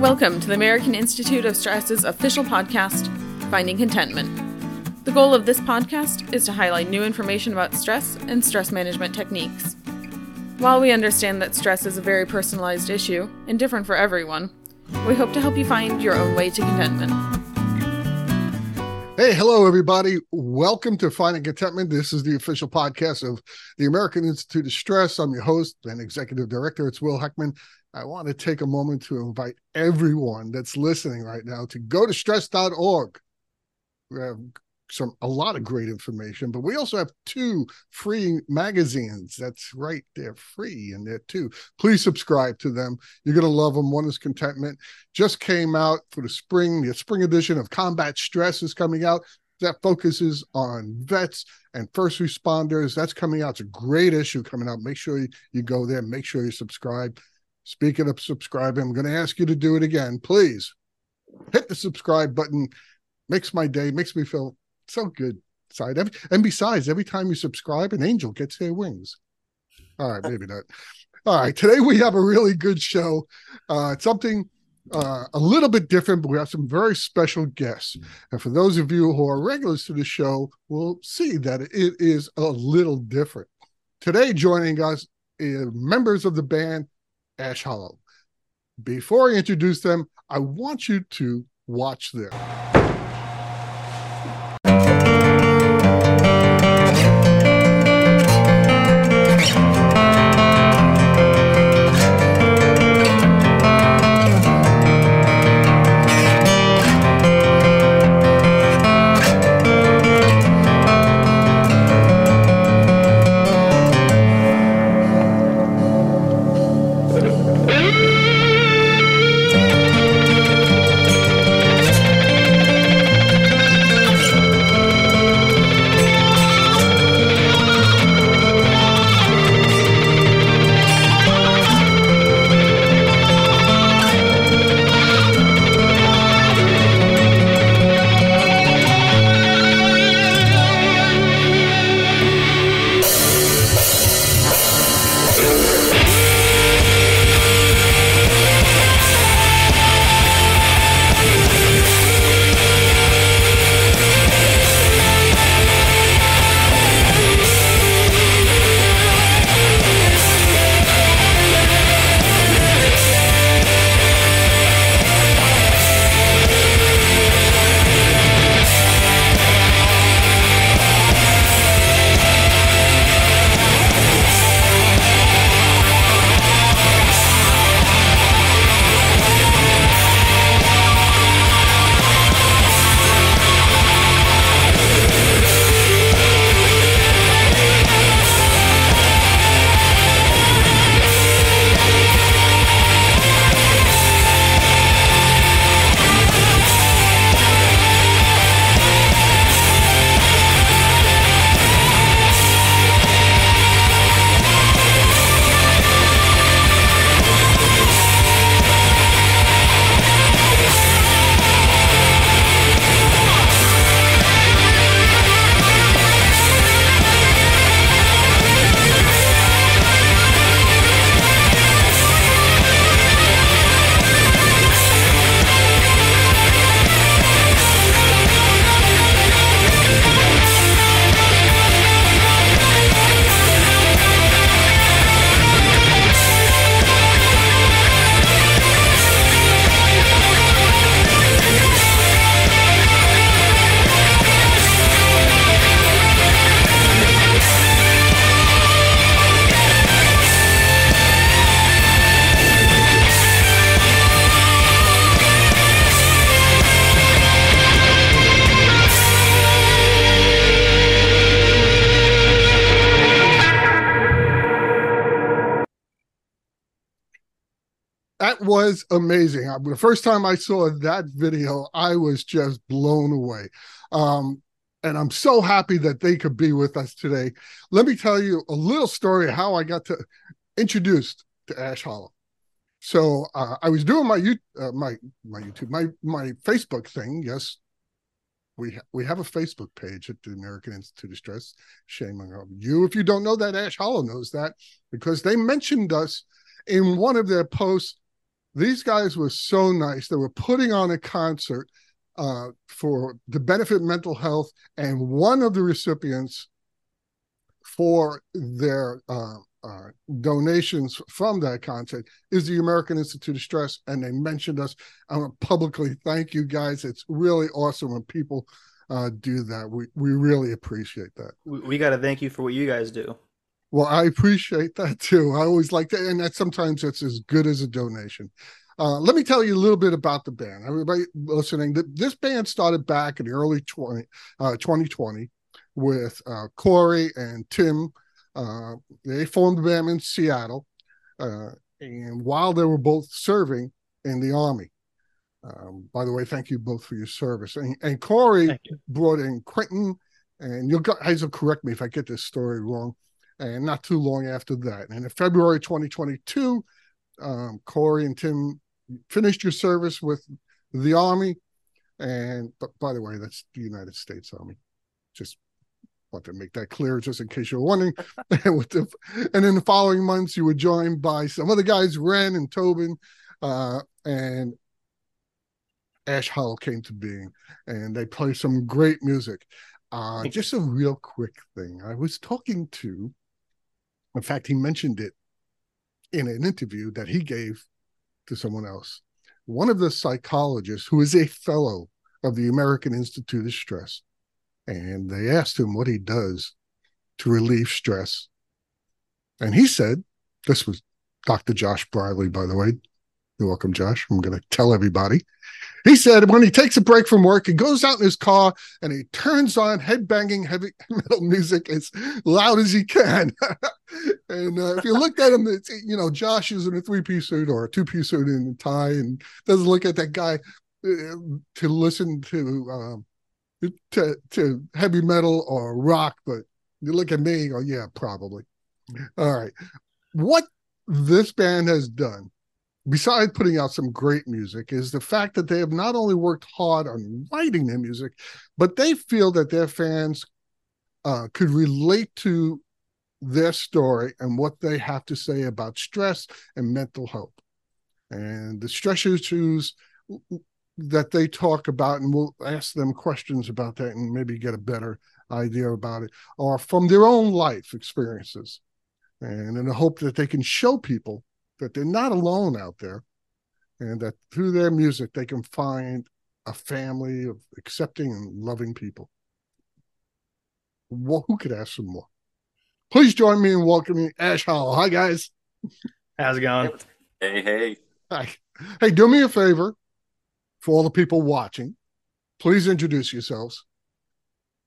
Welcome to the American Institute of Stress's official podcast, Finding Contentment. The goal of this podcast is to highlight new information about stress and stress management techniques. While we understand that stress is a very personalized issue and different for everyone, we hope to help you find your own way to contentment. Hey, hello, everybody. Welcome to Finding Contentment. This is the official podcast of the American Institute of Stress. I'm your host and executive director. It's Will Heckman. I want to take a moment to invite everyone that's listening right now to go to stress.org. We have some a lot of great information, but we also have two free magazines. That's right, they're free and they're too. Please subscribe to them. You're gonna love them. One is Contentment, just came out for the spring. The spring edition of Combat Stress is coming out. That focuses on vets and first responders. That's coming out. It's a great issue coming out. Make sure you, you go there. Make sure you subscribe. Speaking of subscribing, I'm going to ask you to do it again. Please hit the subscribe button. Makes my day, makes me feel so good. Side and besides, every time you subscribe, an angel gets their wings. All right, maybe not. All right, today we have a really good show. Uh, it's something uh, a little bit different, but we have some very special guests. And for those of you who are regulars to the show, will see that it is a little different. Today, joining us is members of the band Ash Hollow. Before I introduce them, I want you to watch this. Was amazing. The first time I saw that video, I was just blown away. Um, and I'm so happy that they could be with us today. Let me tell you a little story how I got to introduced to Ash Hollow. So uh, I was doing my uh, my my YouTube my my Facebook thing. Yes, we ha- we have a Facebook page at the American Institute of Stress. Shame on you if you don't know that. Ash Hollow knows that because they mentioned us in one of their posts these guys were so nice. They were putting on a concert uh, for the benefit mental health, and one of the recipients for their uh, uh, donations from that concert is the American Institute of Stress, and they mentioned us. I want to publicly thank you guys. It's really awesome when people uh, do that. We we really appreciate that. We, we got to thank you for what you guys do. Well, I appreciate that too. I always like that, and that sometimes it's as good as a donation. Uh, let me tell you a little bit about the band. Everybody listening, this band started back in the early 20, uh, 2020 with uh, Corey and Tim. Uh, they formed the band in Seattle, uh, and while they were both serving in the Army. Um, by the way, thank you both for your service. And, and Corey brought in Quentin, and you'll guys will correct me if I get this story wrong. And not too long after that, and in February 2022, um, Corey and Tim finished your service with the Army. And but by the way, that's the United States Army. Just want to make that clear, just in case you're wondering. and, the, and in the following months, you were joined by some other guys, Ren and Tobin, uh, and Ash Hollow came to being, and they play some great music. Uh, just a real quick thing. I was talking to, in fact, he mentioned it in an interview that he gave to someone else. One of the psychologists who is a fellow of the American Institute of Stress, and they asked him what he does to relieve stress. And he said, This was Dr. Josh Briley, by the way. You're welcome, Josh. I'm going to tell everybody. He said when he takes a break from work, he goes out in his car and he turns on headbanging heavy metal music as loud as he can. and uh, if you looked at him, you know, Josh is in a three piece suit or a two piece suit in a tie and doesn't look at that guy uh, to listen to, um, to, to heavy metal or rock, but you look at me, oh, yeah, probably. All right. What this band has done besides putting out some great music, is the fact that they have not only worked hard on writing their music, but they feel that their fans uh, could relate to their story and what they have to say about stress and mental health. And the stress issues that they talk about, and we'll ask them questions about that and maybe get a better idea about it, are from their own life experiences. And in the hope that they can show people that they're not alone out there and that through their music they can find a family of accepting and loving people. Well, who could ask for more? Please join me in welcoming Ash Hollow. Hi, guys. How's it going? Hey, hey. Hi. Hey, do me a favor for all the people watching. Please introduce yourselves.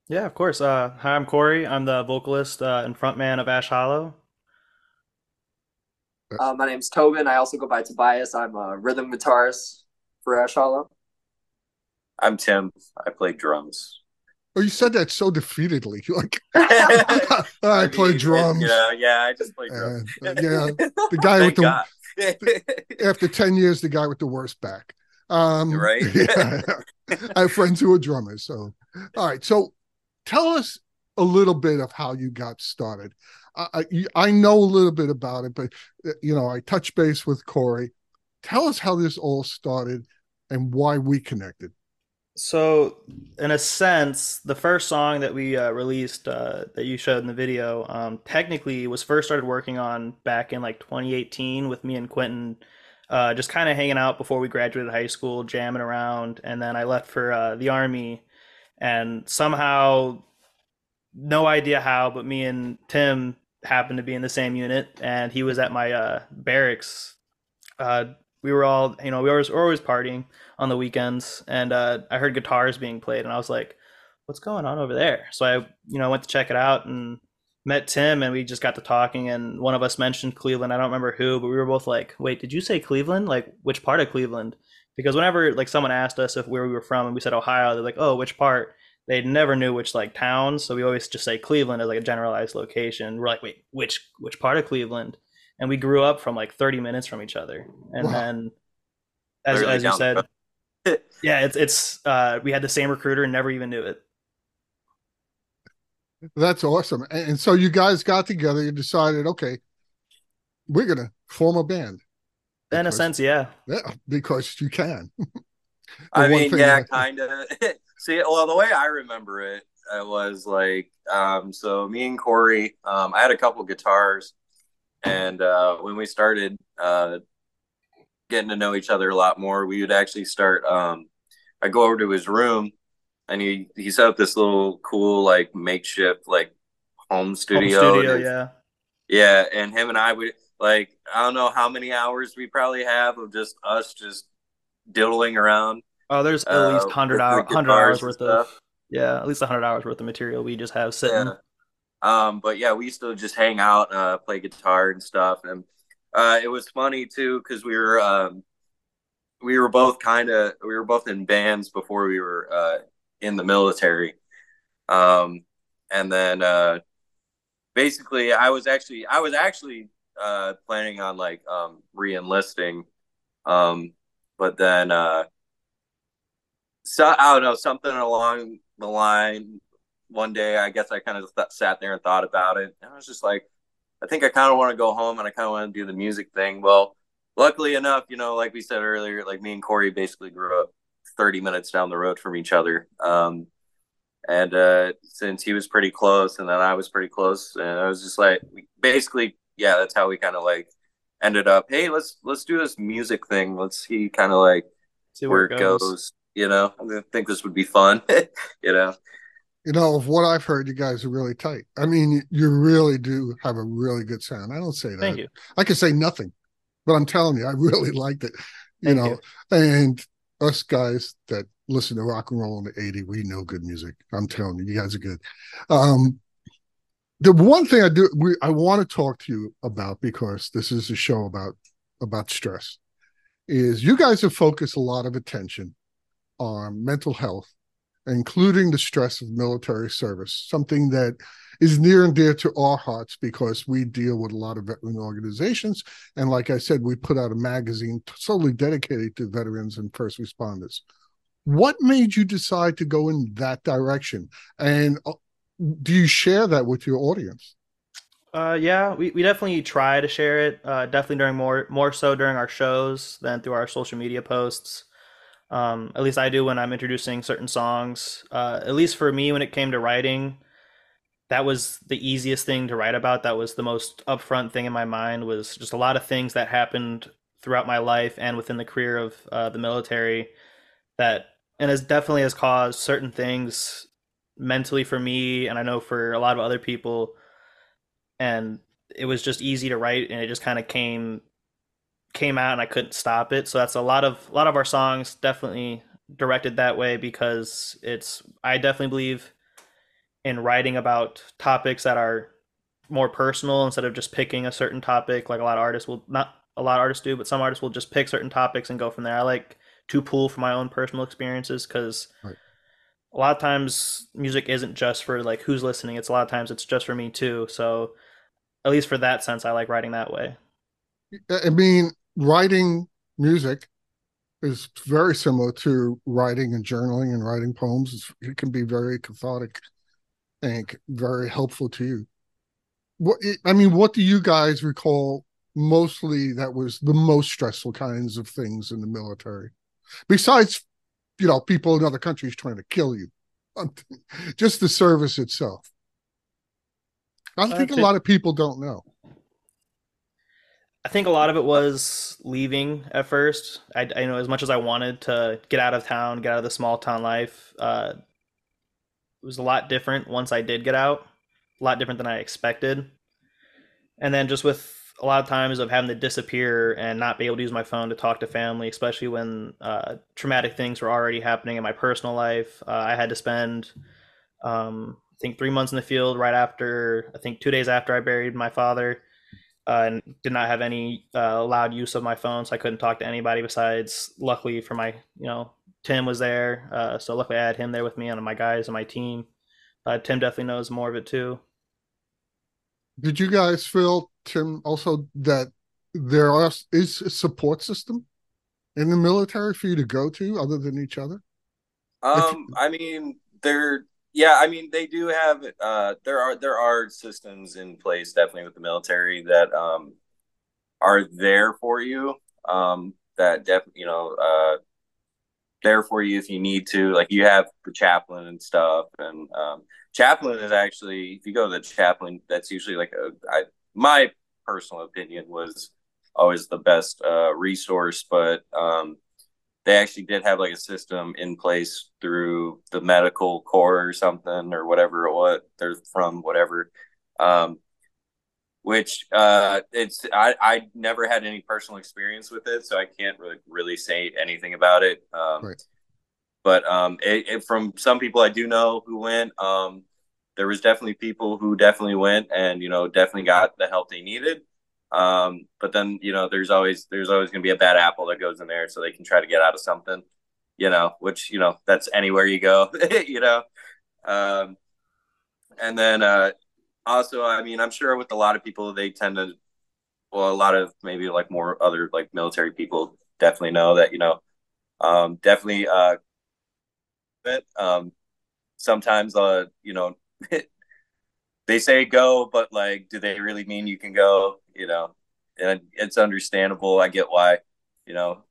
Yeah, of course. Uh, hi, I'm Corey. I'm the vocalist uh, and frontman of Ash Hollow. Uh, my name's Tobin. I also go by Tobias. I'm a rhythm guitarist for Ash Hollow. I'm Tim. I play drums. Oh, you said that so defeatedly. Like, I, I play drums. Yeah, yeah, I just play drums. Uh, yeah, the guy with the, the, after ten years, the guy with the worst back. Um, right. yeah, I have friends who are drummers. So, all right. So, tell us a little bit of how you got started. I, I know a little bit about it, but uh, you know, I touch base with Corey. Tell us how this all started and why we connected. So, in a sense, the first song that we uh, released uh, that you showed in the video, um, technically was first started working on back in like 2018 with me and Quentin, uh, just kind of hanging out before we graduated high school, jamming around, and then I left for uh, the army, and somehow, no idea how, but me and Tim happened to be in the same unit, and he was at my uh, barracks. Uh, we were all, you know, we were always, we were always partying on the weekends, and uh, I heard guitars being played, and I was like, "What's going on over there?" So I, you know, went to check it out and met Tim, and we just got to talking, and one of us mentioned Cleveland. I don't remember who, but we were both like, "Wait, did you say Cleveland? Like, which part of Cleveland?" Because whenever like someone asked us if where we were from, and we said Ohio, they're like, "Oh, which part?" They never knew which like towns, so we always just say Cleveland as like a generalized location. We're like, wait, which which part of Cleveland? And we grew up from like 30 minutes from each other, and wow. then as as you said, yeah, it's it's uh, we had the same recruiter and never even knew it. That's awesome. And so you guys got together, you decided, okay, we're gonna form a band. In a sense, yeah. Yeah, because you can. I mean, yeah, kind of. See, well, the way I remember it, it was like, um, so me and Corey, um, I had a couple guitars, and uh, when we started uh, getting to know each other a lot more, we would actually start. Um, I go over to his room, and he he set up this little cool like makeshift like home studio. Home studio, yeah. yeah, and him and I would like I don't know how many hours we probably have of just us just diddling around. Oh, there's at uh, least hundred hour, hundred hours worth stuff. of yeah, at least hundred hours worth of material we just have sitting. Yeah. Um, but yeah, we used to just hang out, uh, play guitar and stuff, and uh, it was funny too because we were um, we were both kind of we were both in bands before we were uh, in the military, um, and then uh, basically I was actually I was actually uh, planning on like um, re-enlisting, um, but then uh, so I don't know something along the line one day I guess I kind of th- sat there and thought about it. And I was just like, I think I kind of want to go home and I kind of want to do the music thing. Well, luckily enough, you know, like we said earlier, like me and Corey basically grew up 30 minutes down the road from each other. Um, and uh, since he was pretty close and then I was pretty close, and I was just like, basically, yeah, that's how we kind of like ended up. Hey, let's let's do this music thing. Let's see kind of like See where it goes. You know, I think this would be fun. you know. You know, of what I've heard, you guys are really tight. I mean, you, you really do have a really good sound. I don't say that. Thank you. I could say nothing, but I'm telling you, I really liked it. You Thank know, you. and us guys that listen to rock and roll in the 80s, we know good music. I'm telling you, you guys are good. Um, the one thing I do, we, I want to talk to you about because this is a show about about stress, is you guys have focused a lot of attention on mental health, including the stress of military service, something that is near and dear to our hearts because we deal with a lot of veteran organizations. And like I said, we put out a magazine solely dedicated to veterans and first responders. What made you decide to go in that direction? And uh, do you share that with your audience? Uh, yeah, we, we definitely try to share it. Uh, definitely during more more so during our shows than through our social media posts. Um, at least I do when I'm introducing certain songs. Uh, at least for me, when it came to writing, that was the easiest thing to write about. That was the most upfront thing in my mind. Was just a lot of things that happened throughout my life and within the career of uh, the military that and has definitely has caused certain things mentally for me and I know for a lot of other people and it was just easy to write and it just kind of came came out and I couldn't stop it. So that's a lot of a lot of our songs definitely directed that way because it's I definitely believe in writing about topics that are more personal instead of just picking a certain topic like a lot of artists will not a lot of artists do, but some artists will just pick certain topics and go from there. I like to pull from my own personal experiences because Right. A lot of times music isn't just for like who's listening. It's a lot of times it's just for me too. So at least for that sense, I like writing that way. I mean, writing music is very similar to writing and journaling and writing poems. It can be very cathartic and very helpful to you. What I mean, what do you guys recall mostly that was the most stressful kinds of things in the military, besides, you know, people in other countries trying to kill you, just the service itself. I Uh, think a lot of people don't know. I think a lot of it was leaving at first. I, I know as much as I wanted to get out of town, get out of the small town life, uh, it was a lot different once I did get out. A lot different than I expected. And then just with a lot of times of having to disappear and not be able to use my phone to talk to family, especially when uh, traumatic things were already happening in my personal life. Uh, I had to spend, um, I think, three months in the field right after, I think, two days after I buried my father uh, and did not have any uh, allowed use of my phone, so I couldn't talk to anybody besides. Luckily for my, you know, Tim was there, uh, so luckily I had him there with me and my guys and my team. Uh, Tim definitely knows more of it too. Did you guys feel, Tim, also that there are, is a support system in the military for you to go to other than each other? Um, I mean, they're yeah, I mean, they do have uh, there are there are systems in place definitely with the military that um are there for you. um, that definitely, you know, uh, there for you if you need to. Like you have the chaplain and stuff, and um, chaplain is actually if you go to the chaplain, that's usually like a I, my personal opinion was always the best uh, resource, but um, they actually did have like a system in place through the medical corps or something or whatever was they're from whatever um, which uh, it's I, I never had any personal experience with it so i can't really really say anything about it um, right. But um, it, it, from some people i do know who went um, there was definitely people who definitely went and you know definitely got the help they needed um, but then you know, there's always there's always going to be a bad apple that goes in there, so they can try to get out of something. You know, which you know that's anywhere you go. you know, um, and then uh, also, I mean, I'm sure with a lot of people, they tend to, well, a lot of maybe like more other like military people definitely know that you know, um, definitely uh, but um, sometimes uh, you know. they say go, but like, do they really mean you can go? You know, and it's understandable. I get why, you know,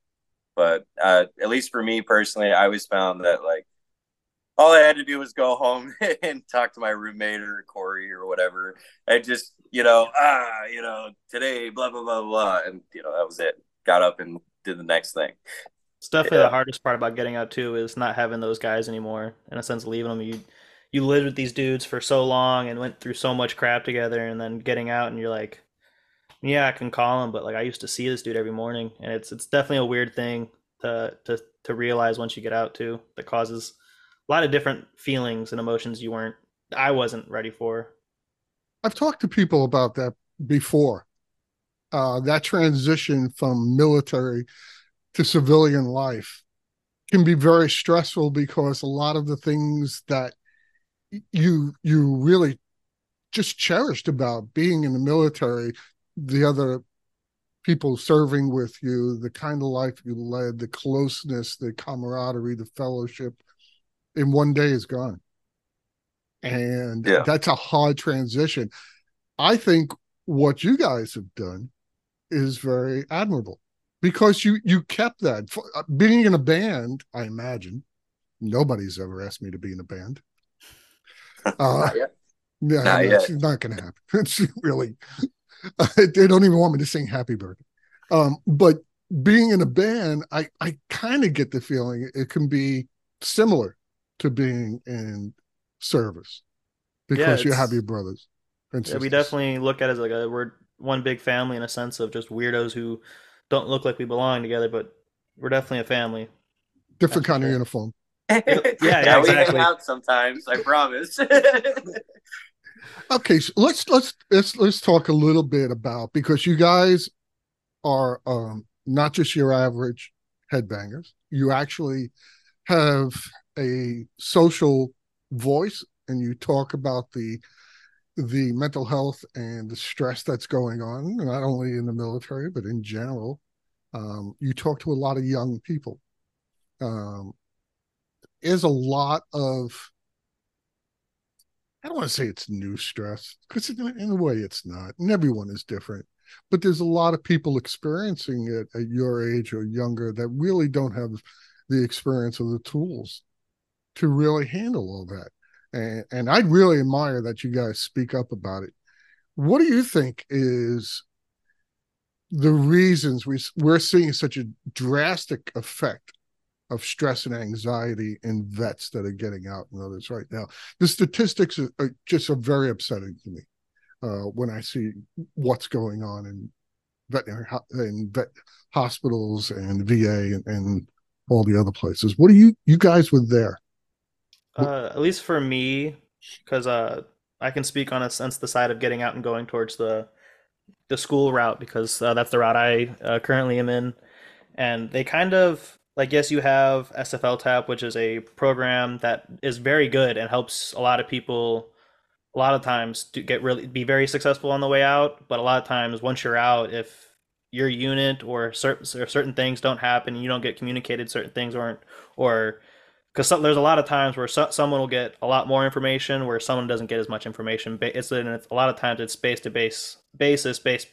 but uh, at least for me personally, I always found that like all I had to do was go home and talk to my roommate or Corey or whatever. I just, you know, ah, you know, today, blah blah blah blah, and you know that was it. Got up and did the next thing. It's definitely yeah. the hardest part about getting out too is not having those guys anymore. In a sense, leaving them. You you lived with these dudes for so long and went through so much crap together, and then getting out and you're like, yeah, I can call him, but like I used to see this dude every morning, and it's it's definitely a weird thing to to to realize once you get out too. That causes a lot of different feelings and emotions you weren't I wasn't ready for. I've talked to people about that before. Uh, that transition from military to civilian life can be very stressful because a lot of the things that you you really just cherished about being in the military the other people serving with you the kind of life you led the closeness the camaraderie the fellowship in one day is gone. And yeah. that's a hard transition. I think what you guys have done is very admirable because you you kept that. Uh, being in a band i imagine nobody's ever asked me to be in a band. Uh, yeah, yeah not it's not gonna happen. It's really they don't even want me to sing happy birthday. Um, but being in a band i i kind of get the feeling it can be similar to being in service because yeah, you have your brothers yeah, we definitely look at it as like a we're one big family in a sense of just weirdos who don't look like we belong together but we're definitely a family different kind of uniform yeah, yeah, exactly. we hang out sometimes. I promise. okay, so let's let's let's let's talk a little bit about because you guys are um, not just your average headbangers. You actually have a social voice, and you talk about the the mental health and the stress that's going on, not only in the military but in general. Um, you talk to a lot of young people. Um, is a lot of I don't want to say it's new stress because in a way it's not, and everyone is different. But there's a lot of people experiencing it at your age or younger that really don't have the experience or the tools to really handle all that. And and I really admire that you guys speak up about it. What do you think is the reasons we we're seeing such a drastic effect of stress and anxiety in vets that are getting out and others right now. The statistics are, are just are very upsetting to me uh, when I see what's going on in veterinary in vet hospitals and VA and, and all the other places. What do you you guys were there? Uh, at least for me, because uh, I can speak on a sense the side of getting out and going towards the the school route because uh, that's the route I uh, currently am in, and they kind of like yes you have SFL TAP which is a program that is very good and helps a lot of people a lot of times to get really be very successful on the way out. But a lot of times once you're out if your unit or certain or certain things don't happen you don't get communicated certain things aren't or because there's a lot of times where so, someone will get a lot more information where someone doesn't get as much information it's, it's a lot of times it's base to base basis based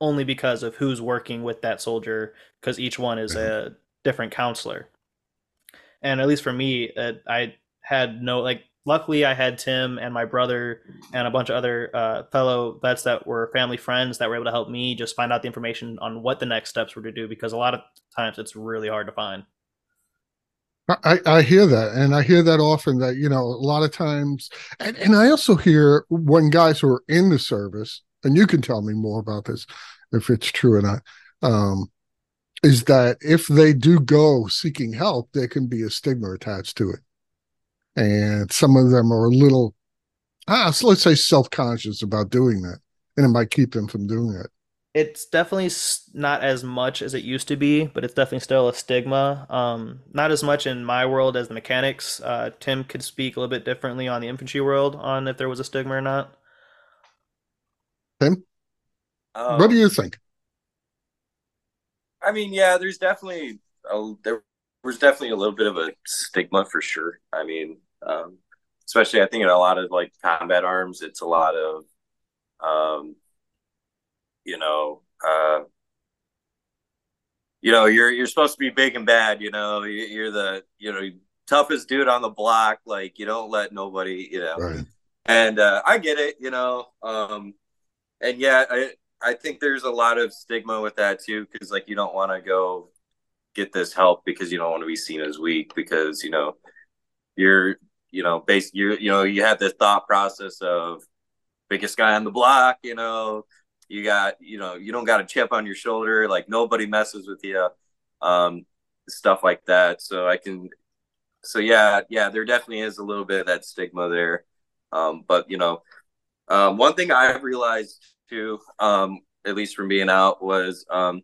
only because of who's working with that soldier, because each one is a different counselor. And at least for me, uh, I had no like. Luckily, I had Tim and my brother and a bunch of other uh, fellow vets that were family friends that were able to help me just find out the information on what the next steps were to do because a lot of times it's really hard to find. I, I hear that, and I hear that often. That you know, a lot of times, and, and I also hear when guys who are in the service, and you can tell me more about this if it's true or not. Um, is that if they do go seeking help, there can be a stigma attached to it, and some of them are a little, ah, so let's say self-conscious about doing that, and it might keep them from doing it it's definitely not as much as it used to be, but it's definitely still a stigma. Um, not as much in my world as the mechanics. Uh, Tim could speak a little bit differently on the infantry world on if there was a stigma or not. Tim, um, what do you think? I mean, yeah, there's definitely a, there was definitely a little bit of a stigma for sure. I mean, um, especially I think in a lot of like combat arms, it's a lot of um, you know, uh, you know, you're you're supposed to be big and bad. You know, you're the you know toughest dude on the block. Like you don't let nobody. You know, right. and uh, I get it. You know, um, and yeah, I I think there's a lot of stigma with that too, because like you don't want to go get this help because you don't want to be seen as weak because you know you're you know basically you you know you have this thought process of biggest guy on the block you know you got you know you don't got a chip on your shoulder like nobody messes with you um stuff like that. So i can so yeah yeah there definitely is a little bit of that stigma there. Um but you know um one thing i've realized too um at least from being out was um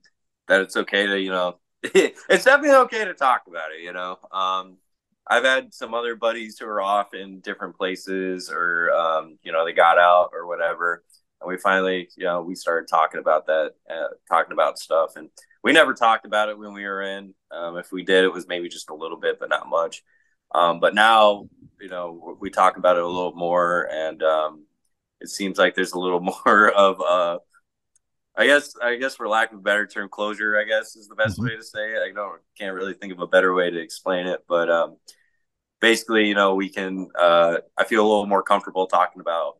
that it's okay to you know it's definitely okay to talk about it you know? Um I've had some other buddies who are off in different places or um, you know they got out or whatever and we finally, you know, we started talking about that, uh, talking about stuff, and we never talked about it when we were in. Um, if we did, it was maybe just a little bit, but not much. Um, but now, you know, we talk about it a little more, and um, it seems like there's a little more of, uh, I guess, I guess for lack of a better term, closure. I guess is the best mm-hmm. way to say it. I don't, can't really think of a better way to explain it, but um, basically, you know, we can. Uh, I feel a little more comfortable talking about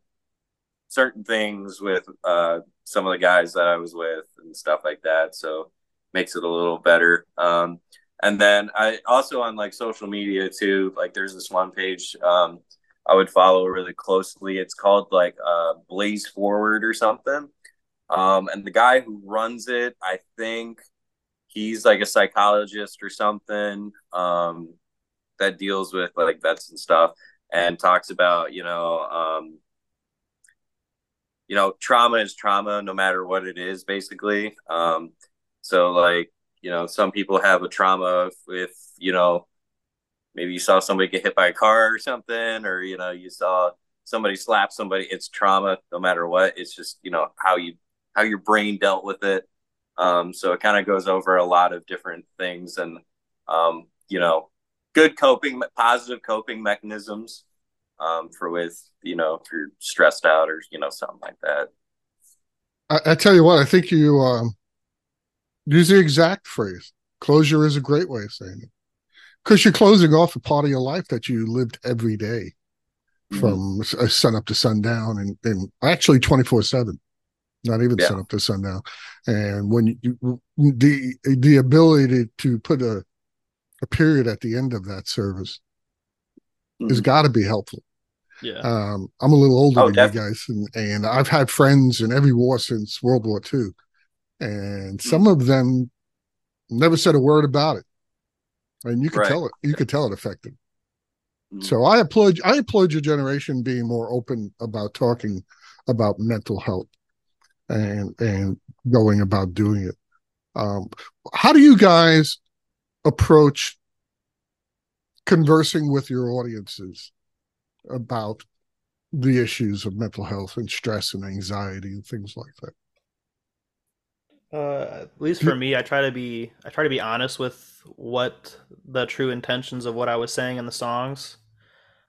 certain things with uh, some of the guys that I was with and stuff like that. So makes it a little better. Um, and then I also on like social media too. Like there's this one page um, I would follow really closely. It's called like uh, Blaze Forward or something. Um, and the guy who runs it, I think he's like a psychologist or something um, that deals with like vets and stuff and talks about you know um, you know, trauma is trauma no matter what it is, basically. Um, so like, you know, some people have a trauma if you know, maybe you saw somebody get hit by a car or something, or, you know, you saw somebody slap somebody. It's trauma no matter what. It's just, you know, how you, how your brain dealt with it. Um, so it kind of goes over a lot of different things and, um, you know, good coping, positive coping mechanisms um, for with you know if you're stressed out or you know something like that. I, I tell you what, I think you um, use the exact phrase. Closure is a great way of saying it because you're closing off a part of your life that you lived every day mm-hmm. from uh, sun up to sundown and, and actually 24 7 not even yeah. sun up to sundown and when you the the ability to put a a period at the end of that service mm-hmm. has got to be helpful. Yeah. Um, I'm a little older oh, than definitely. you guys, and, and I've had friends in every war since World War II, and mm-hmm. some of them never said a word about it, and you could right. tell it. You could tell it affected. Mm-hmm. So I applaud. I applaud your generation being more open about talking about mental health and and going about doing it. Um, how do you guys approach conversing with your audiences about the issues of mental health and stress and anxiety and things like that. Uh, at least for me i try to be i try to be honest with what the true intentions of what i was saying in the songs.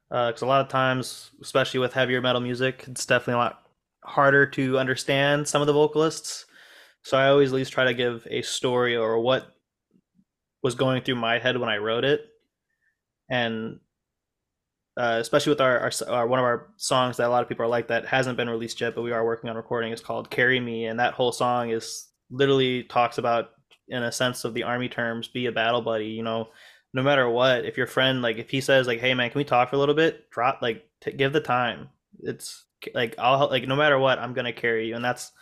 Because uh, a lot of times especially with heavier metal music it's definitely a lot harder to understand some of the vocalists. So I always at least try to give a story or what was going through my head when I wrote it, and uh, especially with our, our, our, one of our songs that a lot of people are like that hasn't been released yet, but we are working on recording. is called "Carry Me," and that whole song is literally talks about, in a sense of the army terms, be a battle buddy. You know, no matter what, if your friend like if he says like, "Hey man, can we talk for a little bit?" Drop like t- give the time. It's like I'll like no matter what, I'm gonna carry you, and that's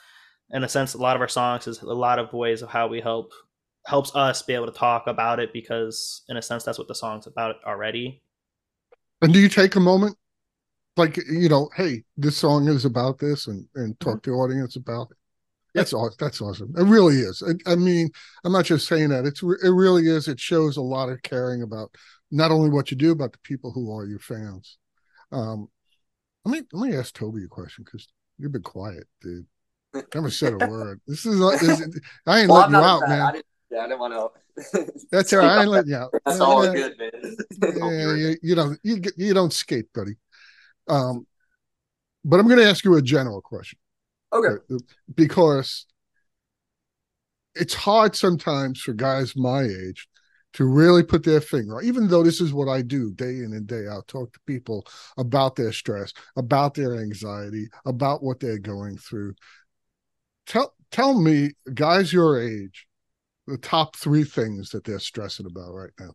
in a sense a lot of our songs is a lot of ways of how we help helps us be able to talk about it because in a sense that's what the song's about already and do you take a moment like you know hey this song is about this and and talk mm-hmm. to the audience about it that's yep. awesome. That's awesome. It really is. I, I, mean, I'm not just saying that. It's it really is. It shows a lot of caring about not only what you do, but the people who are your fans. Um, let me let me ask Toby a question because you've been quiet, dude. Never said a word. This is, this, I ain't well, letting you out, man. I didn't, yeah, I didn't want to. That's all right. I yeah. That's yeah, all good, man. yeah, you, you don't you you don't skate, buddy. Um, but I'm going to ask you a general question. Okay. Because it's hard sometimes for guys my age to really put their finger, even though this is what I do day in and day out, talk to people about their stress, about their anxiety, about what they're going through. Tell tell me, guys your age, the top three things that they're stressing about right now.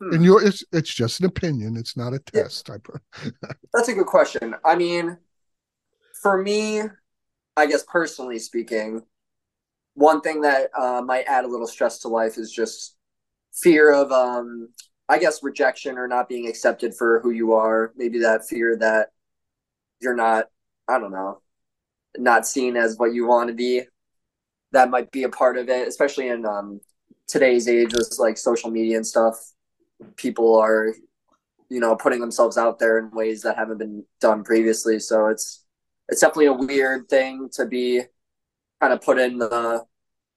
Hmm. And your it's it's just an opinion, it's not a test yeah. That's a good question. I mean, for me, I guess personally speaking, one thing that uh, might add a little stress to life is just fear of, um, I guess, rejection or not being accepted for who you are. Maybe that fear that you're not, I don't know, not seen as what you want to be. That might be a part of it, especially in um, today's age with like social media and stuff. People are, you know, putting themselves out there in ways that haven't been done previously. So it's it's definitely a weird thing to be kind of put in the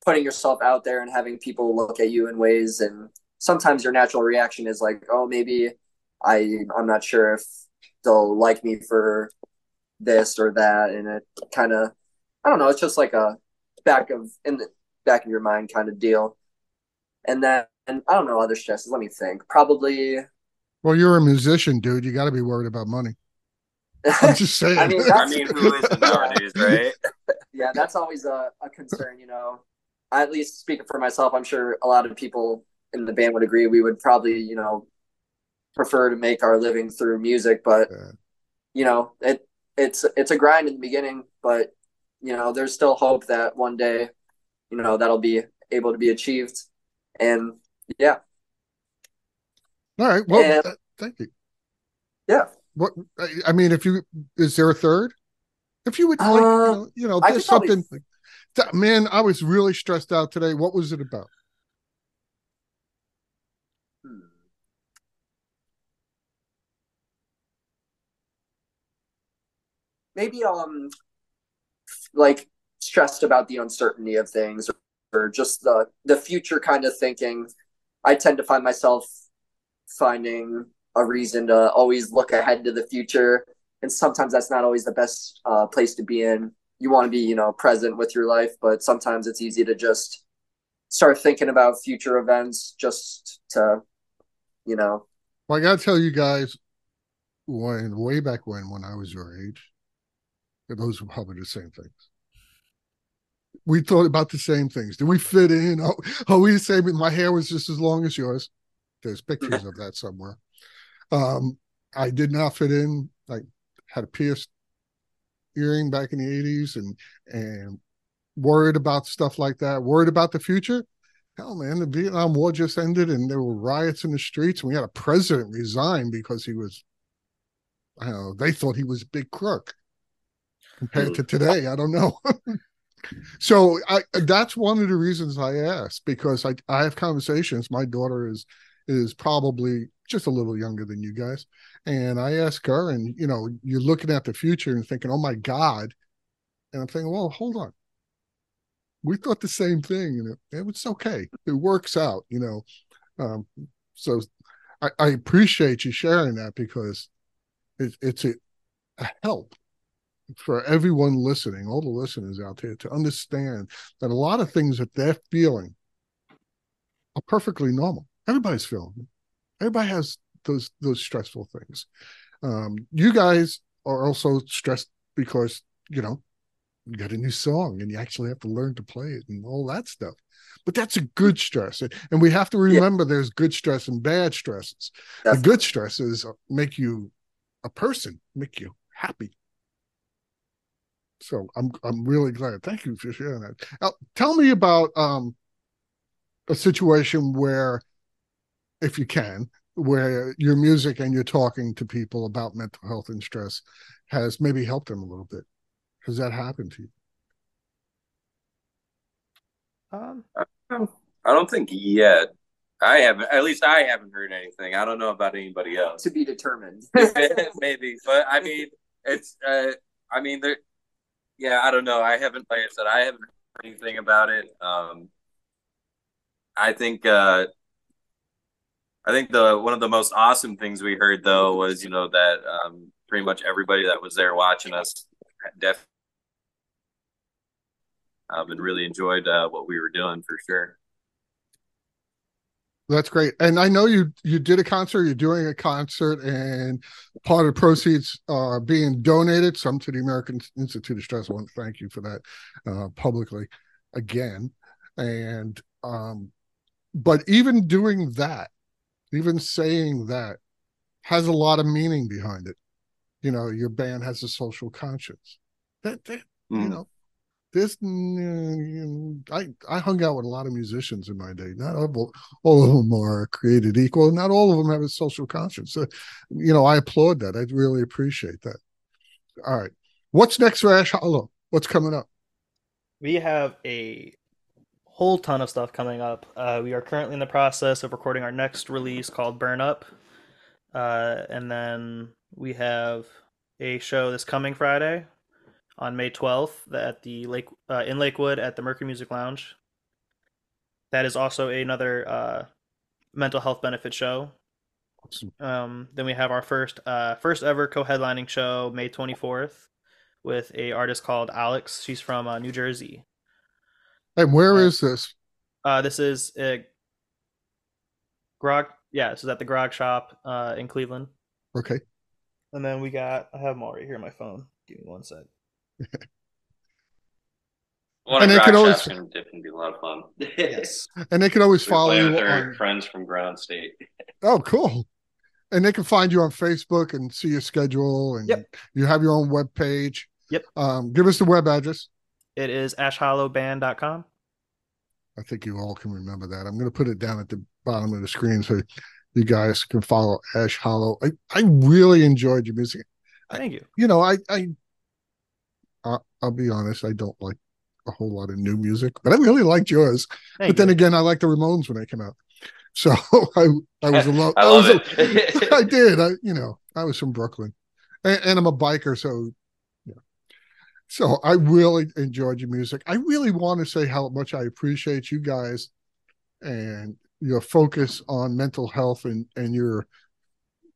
putting yourself out there and having people look at you in ways and sometimes your natural reaction is like oh maybe i i'm not sure if they'll like me for this or that and it kind of i don't know it's just like a back of in the back of your mind kind of deal and then and i don't know other stresses let me think probably well you're a musician dude you got to be worried about money I'm just saying. I mean, I mean, who isn't nowadays, right? yeah, that's always a, a concern. You know, I, at least speaking for myself, I'm sure a lot of people in the band would agree. We would probably, you know, prefer to make our living through music, but yeah. you know, it it's it's a grind in the beginning, but you know, there's still hope that one day, you know, that'll be able to be achieved, and yeah. All right. Well, and, uh, thank you. Yeah what I mean, if you is there a third? If you would like, uh, you know, you know there's something. Probably... man, I was really stressed out today. What was it about? Hmm. Maybe um, like stressed about the uncertainty of things, or, just the the future kind of thinking. I tend to find myself finding a reason to always look ahead to the future. And sometimes that's not always the best uh, place to be in. You want to be, you know, present with your life, but sometimes it's easy to just start thinking about future events just to, you know. Well, I got to tell you guys, when way back when, when I was your age, those were probably the same things. We thought about the same things. Did we fit in? Oh, oh we the same. My hair was just as long as yours. There's pictures of that somewhere. Um, I did not fit in. I had a pierced earring back in the 80s and and worried about stuff like that, worried about the future. Hell, man, the Vietnam War just ended and there were riots in the streets. And we had a president resign because he was, I don't know, they thought he was a big crook compared to today. I don't know. so I that's one of the reasons I asked because I, I have conversations. My daughter is is probably just a little younger than you guys. And I ask her, and you know, you're looking at the future and thinking, oh my God. And I'm thinking, well, hold on. We thought the same thing, and it, it was okay. It works out, you know. Um, so I, I, appreciate you sharing that because it, it's a, a help for everyone listening, all the listeners out there, to understand that a lot of things that they're feeling are perfectly normal. Everybody's feeling. Everybody has those those stressful things. Um, you guys are also stressed because you know you got a new song and you actually have to learn to play it and all that stuff. But that's a good stress, and we have to remember yeah. there's good stress and bad stresses. The good stresses make you a person, make you happy. So I'm I'm really glad. Thank you for sharing that. Now, tell me about um, a situation where, if you can, where your music and you're talking to people about mental health and stress has maybe helped them a little bit. Has that happened to you? Um, I don't think yet. I haven't. At least I haven't heard anything. I don't know about anybody else. To be determined. Maybe, but I mean, it's. Uh, I mean, there. Yeah, I don't know. I haven't. Like I said, I haven't heard anything about it. Um, I think. Uh, I think the one of the most awesome things we heard though was you know that um, pretty much everybody that was there watching us definitely um, and really enjoyed uh, what we were doing for sure. That's great. And I know you you did a concert, you're doing a concert, and part of the proceeds are being donated, some to the American Institute of Stress. I want to thank you for that uh, publicly again. And um, but even doing that, even saying that has a lot of meaning behind it. You know, your band has a social conscience. That, that mm. you know, this I I hung out with a lot of musicians in my day. Not all, all of them are created equal. Not all of them have a social conscience. So, you know, I applaud that. I really appreciate that. All right, what's next for Ash Hollow? What's coming up? We have a whole ton of stuff coming up. Uh, we are currently in the process of recording our next release called Burn Up, uh, and then we have a show this coming Friday on May 12th at the Lake uh, in Lakewood at the Mercury Music Lounge. That is also another uh, mental health benefit show. Awesome. Um, then we have our first uh, first ever co-headlining show May 24th with a artist called Alex. She's from uh, New Jersey. And where is this? Uh, this is a Grog. Yeah, this is at the Grog Shop uh, in Cleveland. Okay. And then we got I have them all right here on my phone. Give me one sec. Well, and they can always can be a lot of fun. yes, and they can always follow you. With on... friends from Ground State. oh, cool! And they can find you on Facebook and see your schedule, and yep. you have your own web page. Yep. Um, give us the web address. It is ashhollowband.com. I think you all can remember that. I'm going to put it down at the bottom of the screen so you guys can follow Ash Hollow. I, I really enjoyed your music. Thank you. You know, I, I I'll, be honest, I don't like a whole lot of new music, but I really liked yours. Thank but you. then again, I like the Ramones when they came out. So I I was alone. I, I love was. A, I did. I you know I was from Brooklyn, and, and I'm a biker, so yeah. So I really enjoyed your music. I really want to say how much I appreciate you guys and your focus on mental health and and your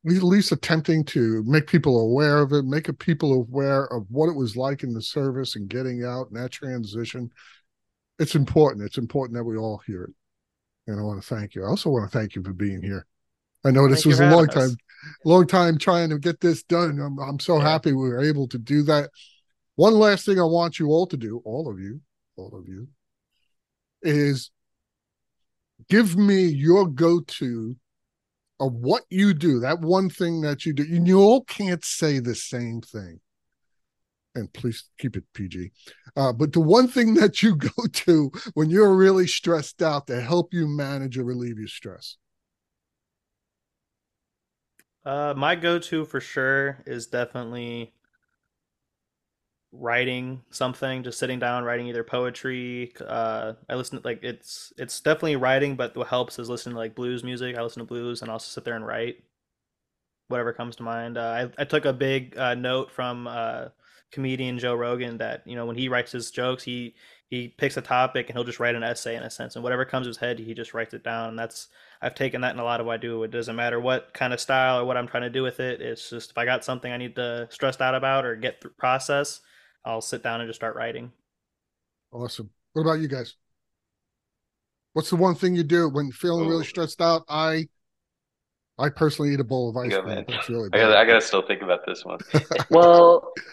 at least attempting to make people aware of it, make people aware of what it was like in the service and getting out and that transition. It's important. It's important that we all hear it. And I want to thank you. I also want to thank you for being here. I know this thank was a long time, long time trying to get this done. I'm, I'm so yeah. happy we were able to do that. One last thing I want you all to do, all of you, all of you, is give me your go-to of what you do, that one thing that you do, and you all can't say the same thing. And please keep it PG. Uh, but the one thing that you go to when you're really stressed out to help you manage or relieve your stress. Uh, my go-to for sure is definitely writing something just sitting down writing either poetry uh i listen to like it's it's definitely writing but what helps is listening to like blues music i listen to blues and also sit there and write whatever comes to mind uh, I, I took a big uh, note from uh comedian joe rogan that you know when he writes his jokes he he picks a topic and he'll just write an essay in a sense, and whatever comes to his head, he just writes it down. And that's I've taken that in a lot of what I do. It doesn't matter what kind of style or what I'm trying to do with it. It's just if I got something I need to stress out about or get through process, I'll sit down and just start writing. Awesome. What about you guys? What's the one thing you do when feeling really stressed out? I I personally eat a bowl of ice Go, cream. man. That's really I gotta, I gotta still think about this one. well,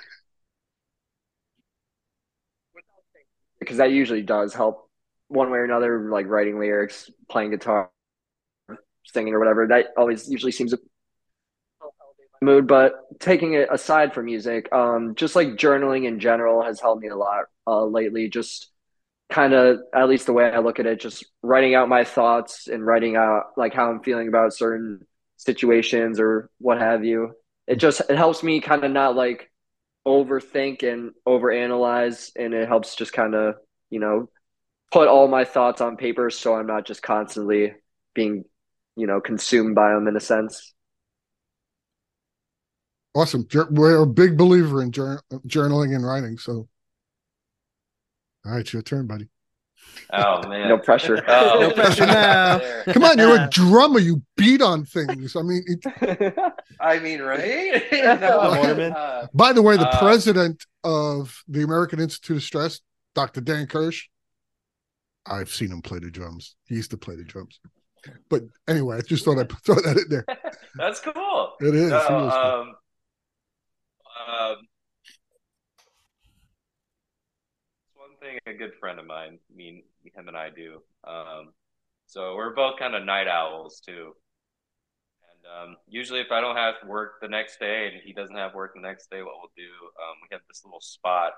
because that usually does help one way or another, like writing lyrics, playing guitar, singing or whatever. That always usually seems to elevate my mood. But taking it aside from music, um, just like journaling in general has helped me a lot uh, lately. Just kind of, at least the way I look at it, just writing out my thoughts and writing out like how I'm feeling about certain situations or what have you. It just it helps me kind of not like overthink and overanalyze and it helps just kind of you know put all my thoughts on paper so i'm not just constantly being you know consumed by them in a sense Awesome. We're a big believer in jour- journaling and writing. So, all right, your turn, buddy. Oh man, no pressure Oh, No pressure now. Come on, you're a drummer. You beat on things. I mean, it, I mean, right? Come on, Mormon. Uh, by the way, the Uh, president of the American Institute of Stress, Dr. Dan Kirsch, I've seen him play the drums. He used to play the drums. But anyway, I just thought I'd throw that in there. that's cool. It is. No, He was um, um, one thing a good friend of mine, me, him and I do. Um, so we're both kind of night owls too. And um, usually, if I don't have work the next day and he doesn't have work the next day, what we'll do, um, we have this little spot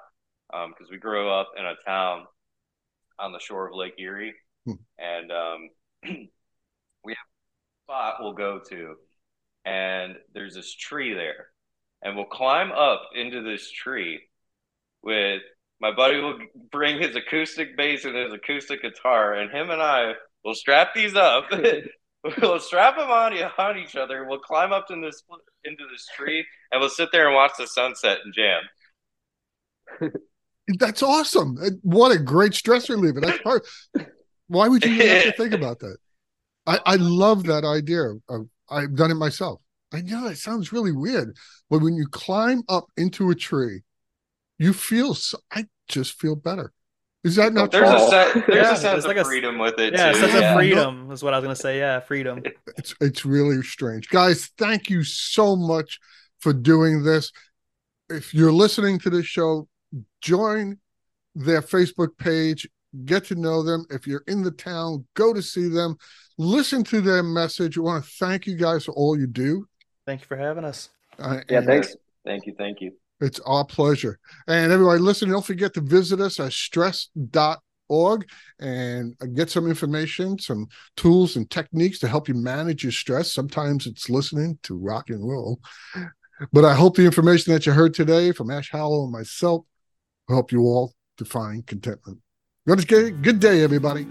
because we grew up in a town on the shore of Lake Erie, Hmm. and um, we have a spot we'll go to, and there's this tree there, and we'll climb up into this tree with my buddy will bring his acoustic bass and his acoustic guitar, and him and I will strap these up. we'll strap them on, on each other. We'll climb up in this into this tree, and we'll sit there and watch the sunset and jam. That's awesome. Uh, what a great stress reliever. That's part. Why would you have to think about that? I, I love that idea. I've done it myself. I know it sounds really weird, but when you climb up into a tree, you feel. So, I just feel better. Is that not There's true? a se- there's Yeah, a sense it's like of a- freedom with it Yeah, too. sense Yeah. of freedom is what I was gonna say. Yeah, freedom. It's it's really strange, guys. Thank you so much for doing this. If you're listening to this show, join their Facebook page. Get to know them. If you're in the town, go to see them. Listen to their message. We want to thank you guys for all you do. Thank you for having us. Uh, yeah thanks Thank you, thank you. It's our pleasure. And everybody, listen, don't forget to visit us at stress.org and get some information, some tools and techniques to help you manage your stress. Sometimes it's listening to rock and roll. But I hope the information that you heard today from Ash Hollow and myself will help you all to find contentment. Good, good day, everybody.